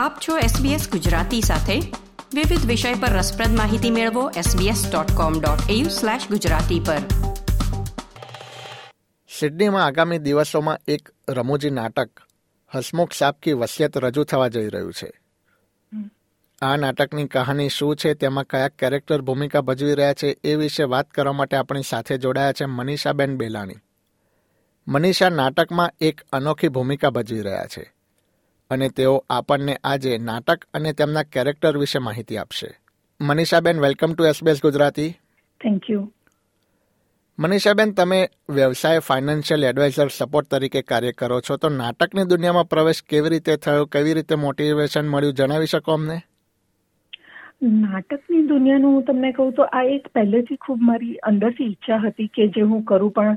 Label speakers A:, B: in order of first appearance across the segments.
A: આપ છો SBS ગુજરાતી સાથે. વિવિધ વિષય પર રસપ્રદ માહિતી મેળવો sbs.com.au/gujarati પર.
B: સિડનીમાં આગામી દિવસોમાં એક રમૂજી નાટક હસમુખ સાપ કી વસિયત રજૂ થવા જઈ રહ્યું છે. આ નાટકની કહાની શું છે તેમાં કયા કેરેક્ટર ભૂમિકા ભજવી રહ્યા છે એ વિશે વાત કરવા માટે આપણી સાથે જોડાયા છે મનીષાબેન બેલાણી. મનીષા નાટકમાં એક અનોખી ભૂમિકા ભજવી રહ્યા છે. અને તેઓ આપણને આજે નાટક અને તેમના કેરેક્ટર વિશે માહિતી આપશે. Manishaben welcome to SBS Gujarati.
C: Thank you
B: Manishaben તમે વ્યવસાય ફાઇનાન્શિયલ એડવાઇઝર સપોર્ટ તરીકે કાર્ય કરો છો તો નાટકની દુનિયામાં પ્રવેશ કેવી રીતે થયો કેવી રીતે મોટિવેશન મળ્યું જણાવી શકો અમને?
C: નાટકની દુનિયાનું હું તમને કહું તો આ એક પહેલેથી ખૂબ મારી અંદરથી ઈચ્છા હતી કે જે હું કરું પણ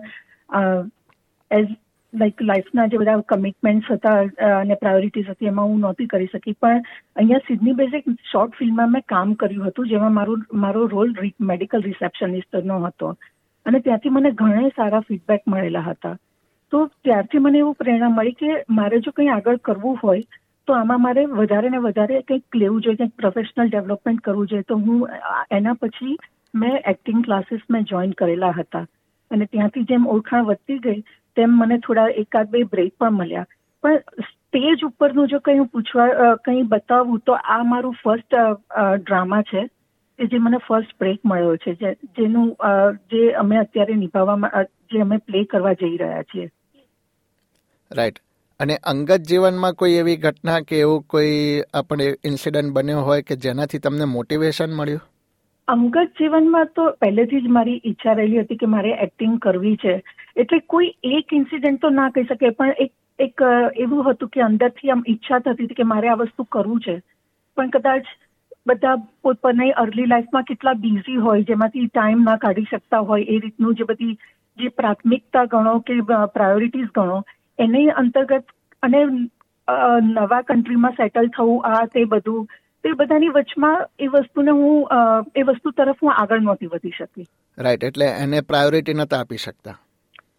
C: એઝ લાઈક લાઈફના જે બધા કમિટમેન્ટ્સ હતા અને પ્રાયોરિટીઝ હતી, એમાં હું નહોતી કરી શકી. પણ અહીંયા સિડની બેઝ એક શોર્ટ ફિલ્મમાં મેં કામ કર્યું હતું, જેમાં મારું, મારો રોલ મેડિકલ રિસેપ્શનિસ્ટનો હતો. અને ત્યાંથી મને ઘણા સારા ફીડબેક મળેલા હતા. તો ત્યારથી મને એવું પ્રેરણા મળી કે મારે જો કંઈ આગળ કરવું હોય, તો આમાં મારે વધારે ને વધારે કંઈક લેવું જોઈએ, કંઈક પ્રોફેશનલ ડેવલપમેન્ટ કરવું જોઈએ. તો હું એના પછી મેં એક્ટિંગ ક્લાસીસ મેં જોઈન કરેલા હતા. અને ત્યાંથી જેમ ઓળખાણ વધતી ગઈ તેમ મને થોડા એકાદ બે બ્રેક પણ મળ્યા. પણ સ્ટેજ ઉપરનું જો કંઈ હું પૂછવા કંઈ બતાવું તો આ મારું ફર્સ્ટ ડ્રામા છે કે જે મને ફર્સ્ટ બ્રેક મળ્યો છે જેનું જે અમે અત્યારે નિભાવવામાં જે અમે પ્લે કરવા જઈ રહ્યા છીએ.
B: રાઈટ અને અંગત જીવનમાં કોઈ એવી ઘટના કે એવું કોઈ આપણે ઇન્સિડન્ટ બન્યો હોય કે જેનાથી તમને મોટિવેશન મળ્યું?
C: અંગત જીવનમાં તો પહેલેથી જ મારી ઈચ્છા રહેલી હતી કે મારે એક્ટિંગ કરવી છે. એટલે કોઈ એક ઇન્સિડન્ટ તો ના કહી શકે, પણ એક એક એવું હતું કે અંદરથી આમ ઈચ્છા થતી હતી કે મારે આ વસ્તુ કરવું છે. પણ કદાચ બધા પોતપોતાની અર્લી લાઈફમાં કેટલા બિઝી હોય, જેમાંથી ટાઈમ ના કાઢી શકતા હોય, એ રીતનું જે બધી, જે પ્રાથમિકતા ગણો કે પ્રાયોરિટીઝ ગણો, એની અંતર્ગત અને નવા કન્ટ્રીમાં સેટલ થવું, આ તે બધું એ બધાની વચમાં એ વસ્તુને હું એ વસ્તુ તરફ હું આગળ નહોતી વધી શકી.
B: રાઈટ એટલે એને પ્રાયોરિટી નતા આપી શકતા.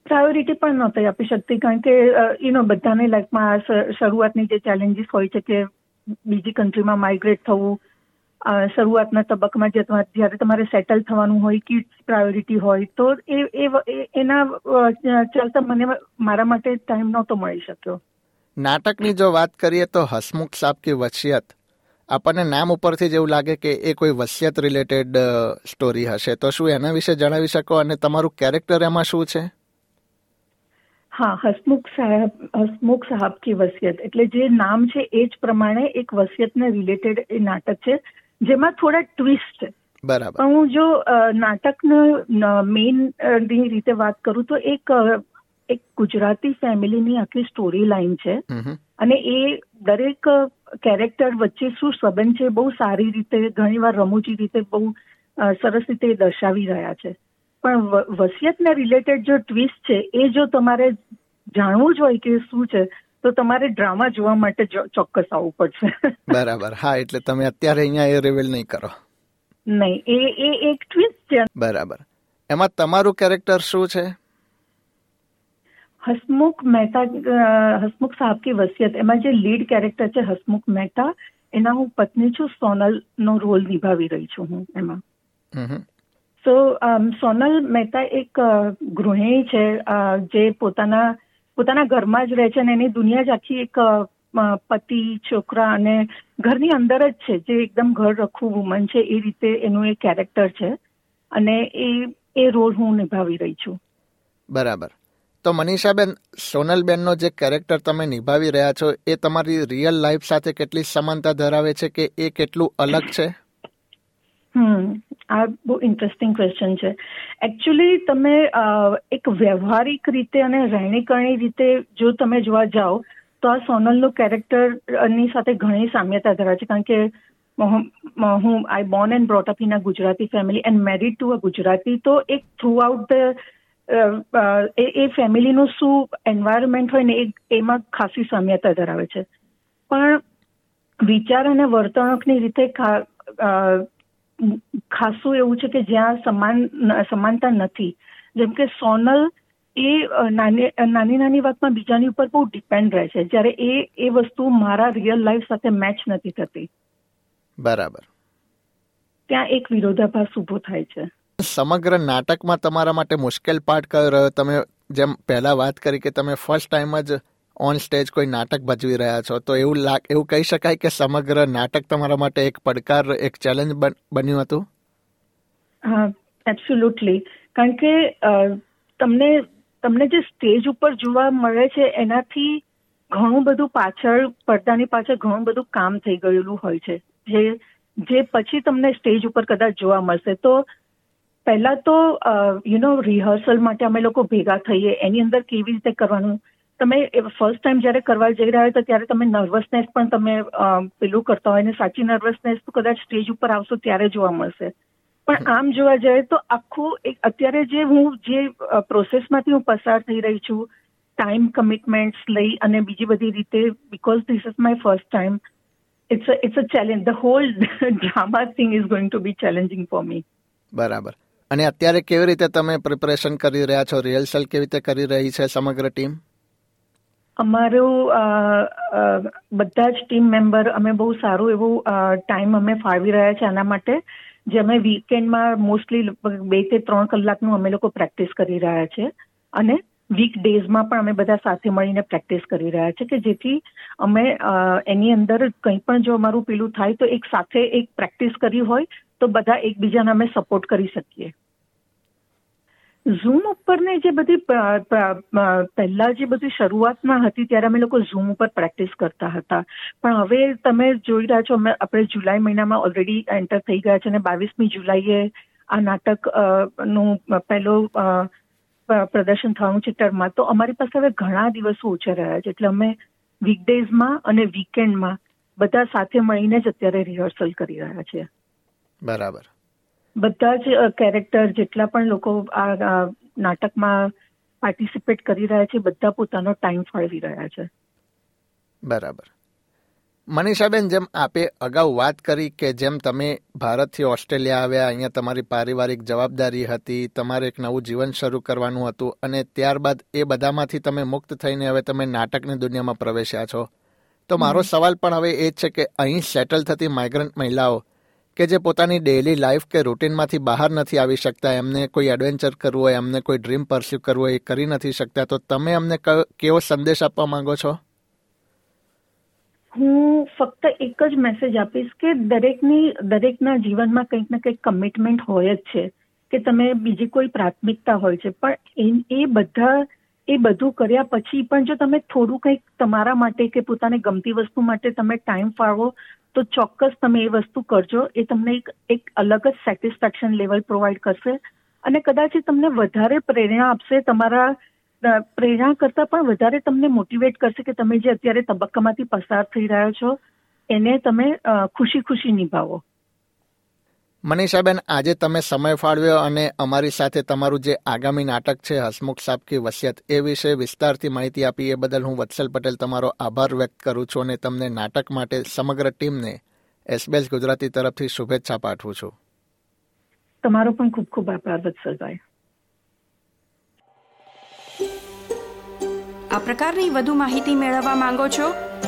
C: પ્રાયોરિટી પણ નહોતી આપી શકતી, કારણ કે યુનો બધાને લાઈફમાં શરૂઆતની જે ચેલેન્જીસ હોય છે કે બીજી કન્ટ્રીમાં માઇગ્રેટ થવું શરૂઆતના તબક્કામાં જ્યારે તમારે સેટલ થવાનું હોય કિડ્સ પ્રાયોરિટી હોય, તો એ એ એના ચાલતા મને, મારા માટે ટાઈમ નહોતો મળી શક્યો.
B: નાટકની જો વાત કરીએ તો હસમુખ સાપ કી વસિયત, આપણને નામ ઉપરથી જ એવું લાગે કે એ કોઈ વસિયત રિલેટેડ સ્ટોરી હશે. તો શું એના વિશે જણાવી શકો? અને તમારું કેરેક્ટર એમાં શું છે?
C: હા હસમુખ સાહેબ હસમુખ સાહેબ કી વસિયત. એટલે જે નામ છે એ જ પ્રમાણે એક વસિયતને રિલેટેડ એ નાટક છે જેમાં થોડા ટ્વિસ્ટ છે
B: બરાબર
C: હું જો નાટકનો મેઇનની રીતે વાત કરું તો એક એક ગુજરાતી ફેમિલીની આખી સ્ટોરી લાઈન છે. અને એ દરેક કેરેક્ટર વચ્ચે શું સંબંધ છે બહુ સારી રીતે ઘણીવાર રમૂજી રીતે બહુ સરસ રીતે દર્શાવી રહ્યા છે. પણ વસિયતને રિલેટેડ જો ટ્વિસ્ટ છે એ જો તમારે જાણવું જ હોય કે શું છે તો તમારે ડ્રામા જોવા માટે ચોક્કસ આવવું પડશે.
B: બરાબર. હા એટલે તમે અત્યારે અહીંયા એ રિવીલ નહીં કરો.
C: નહીં. એ એ એક ટ્વિસ્ટ છે.
B: બરાબર. એમાં તમારું કેરેક્ટર શું છે?
C: હસમુખ મહેતા હસમુખ સાહેબ કી વસિયત. એમાં જે લીડ કેરેક્ટર છે હસમુખ મહેતા એના હું પત્ની છું સોનલ નો રોલ નિભાવી રહી છું હું એમાં. સો સોનલ મહેતા એક ગૃહિણી છે જે પોતાના પોતાના ઘરમાં જ રહે છે અને એની દુનિયા જ આખી એક પતિ છોકરા અને ઘરની અંદર જ છે જે એકદમ ઘર રખવું વુમન છે એ રીતે એનું એક કેરેક્ટર છે અને એ એ રોલ હું નિભાવી રહી છું.
B: બરાબર. તો મનીષાબેન સોનલબેનનો જે કેરેક્ટર તમે નિભાવી રહ્યા છો એ તમારી રિયલ લાઈફ સાથે કેટલી સમાનતા ધરાવે છે કે એ કેટલું અલગ છે?
C: હમ. આ બહુ ઇન્ટરેસ્ટિંગ ક્વેશ્ચન છે. એકચ્યુઅલી તમે એક વ્યવહારિક રીતે અને રહેણીકરણી રીતે જો તમે જોવા જાઓ, તો આ સોનલનું કેરેક્ટરની સાથે ઘણી સામ્યતા ધરાવે છે. કારણ કે હું I born and brought up in a Gujarati family and married to a Gujarati, તો એક થ્રુ આઉટ ધ એ ફેમિલીનું શું એન્વાયરમેન્ટ હોય ને એમાં ખાસી સામ્યતા ધરાવે છે. પણ વિચાર અને વર્તણૂકની રીતે ખાસું એવું છે કે જ્યાં સમાન સમાનતા નથી. જેમ કે સોનલ એ નાની નાની વાતમાં બીજાની ઉપર બહુ ડિપેન્ડ રહે છે. જ્યારે એ એ વસ્તુ મારા રિયલ લાઈફ સાથે મેચ નથી થતી.
B: બરાબર.
C: ત્યાં એક વિરોધાભાસ ઊભો થાય છે.
B: સમગ્ર નાટકમાં તમારા માટે મુશ્કેલ પાર્ટ કયો રહ્યો? તમે જેમ પહેલા વાત કરી કે તમે ફર્સ્ટ ટાઈમ જ ઓન સ્ટેજ કોઈ નાટક ભજવી રહ્યા છો, તો એવું લાગ, એવું કહી શકાય કે સમગ્ર નાટક તમારા માટે એક પડકાર, એક ચેલેન્જ બન્યું હતું?
C: હા એબ્સોલ્યુટલી કારણ કે તમને તમને જે સ્ટેજ ઉપર જોવા મળે છે, એનાથી ઘણું બધું પાછળ, પડદાની પાછળ ઘણું બધું કામ થઈ ગયેલું હોય છે. જે જે પછી તમને સ્ટેજ ઉપર કદાચ જોવા મળશે. તો પહેલા તો યુ નો રિહર્સલ માટે અમે લોકો ભેગા થઈએ, એની અંદર કેવી રીતે કરવાનું તમે ફર્સ્ટ ટાઈમ જ્યારે કરવા જઈ રહ્યા હોય તો ત્યારે તમે નર્વસનેસ પણ તમે પેલું કરતા હોય ને સાચી નર્વસનેસ તો કદાચ સ્ટેજ ઉપર આવશો ત્યારે જોવા મળશે. પણ આમ જોવા જઈએ તો આખું એક અત્યારે જે હું જે પ્રોસેસમાંથી હું પસાર થઈ રહી છું ટાઈમ કમિટમેન્ટ્સ લઈ અને બીજી બધી રીતે because this is my first time it's it's a challenge the whole drama thing is going to be challenging for me
B: બરાબર. અને અત્યારે કેવી રીતે તમે પ્રિપરેશન કરી રહ્યા છો? રિહર્સલ કેવી રીતે કરી રહી છે સમગ્ર ટીમ
C: અમારું બધા જ ટીમ મેમ્બર અમે બહુ સારું એવું ટાઈમ અમે ફાળવી રહ્યા છે આના માટે, જે અમે વીકેન્ડમાં મોસ્ટલી બેથી ત્રણ કલાકનું અમે લોકો પ્રેક્ટિસ કરી રહ્યા છે. અને વીક ડેઝમાં પણ અમે બધા સાથે મળીને પ્રેક્ટિસ કરી રહ્યા છે કે જેથી અમે એની અંદર કંઈ પણ જો અમારું પેલું થાય તો એક સાથે એક પ્રેક્ટિસ કરી હોય તો બધા એકબીજાને અમે સપોર્ટ કરી શકીએ. ઝૂમ ઉપરની જે બધી પહેલા જે બધી શરૂઆતમાં હતી, ત્યારે અમે લોકો ઝૂમ ઉપર પ્રેક્ટિસ કરતા હતા. પણ હવે તમે જોઈ રહ્યા છો, અમે આપણે જુલાઈ મહિનામાં ઓલરેડી એન્ટર થઈ ગયા છે અને બાવીસમી જુલાઈએ આ નાટકનું પહેલો પ્રદર્શન થવાનું છે ટર્મમાં તો અમારી પાસે હવે ઘણા દિવસો ઓછા રહ્યા છે. એટલે અમે વીકડેઝમાં અને વીકેન્ડમાં બધા સાથે મળીને જ અત્યારે રિહર્સલ કરી રહ્યા છીએ.
B: બરાબર.
C: બધા જ કેરેક્ટર જેટલા પણ લોકો આ નાટકમાં પાર્ટિસિપેટ કરી રહ્યા છે બધા પોતાનો ટાઈમ ફાળવી રહ્યા છે.
B: બરાબર. મનીષાબેન જેમ આપે અગાઉ વાત કરી કે જેમ તમે ભારતથી ઓસ્ટ્રેલિયા આવ્યા અહીંયા તમારી પારિવારિક જવાબદારી હતી તમારે એક નવું જીવન શરૂ કરવાનું હતું અને ત્યારબાદ એ બધામાંથી તમે મુક્ત થઈને હવે તમે નાટકની દુનિયામાં પ્રવેશ્યા છો. તો મારો સવાલ પણ હવે એ જ છે કે અહીં સેટલ થતી માઇગ્રન્ટ મહિલાઓ કે જે પોતાની ડેઇલી લાઈફ કે રૂટીનમાંથી બહાર નથી આવી શકતા, એમને કોઈ એડવેન્ચર કરવું હોય, એમને કોઈ ડ્રીમ પરસ્યુ કરવું હોય, એ કરી નથી શકતા, તો તમે અમને કેવો સંદેશ આપવા માંગો છો?
C: હું ફક્ત એક જ મેસેજ આપીશ કે દરેકની, દરેકના જીવનમાં કંઈક ને કંઈક કમિટમેન્ટ હોય જ છે, કે તમે બીજી કોઈ પ્રાથમિકતા હોય છે, પણ એ બધા એ બધું કર્યા પછી પણ જો તમે થોડું કંઈક તમારા માટે કે પોતાને ગમતી વસ્તુ માટે તમે ટાઈમ ફાળવો, તો ચોક્કસ તમે એ વસ્તુ કરજો. એ તમને એક એક અલગ જ સેટિસ્ફેક્શન લેવલ પ્રોવાઈડ કરશે. અને કદાચ એ તમને વધારે પ્રેરણા આપશે, તમારા પ્રેરણા કરતાં પણ વધારે તમને મોટિવેટ કરશે કે તમે જે અત્યારે તબક્કામાંથી પસાર થઈ રહ્યા છો, એને તમે ખુશી ખુશી નિભાવો.
B: મનીષાબેન આજે તમે સમય ફાળવ્યો અને અમારી સાથે તમારું જે આગામી નાટક છે હસમુખ સાબ કી વસિયત એ વિશે વિસ્તારથી માહિતી આપી એ બદલ હું વત્સલ પટેલ તમારો આભાર વ્યક્ત કરું છું અને તમને નાટક માટે સમગ્ર ટીમને એસબીએસ ગુજરાતી તરફથી શુભેચ્છા પાઠવું છું.
C: તમારો પણ ખૂબ ખૂબ આભાર વત્સલભાઈ.
A: આ પ્રકારની વધુ માહિતી મેળવવા માંગો છો?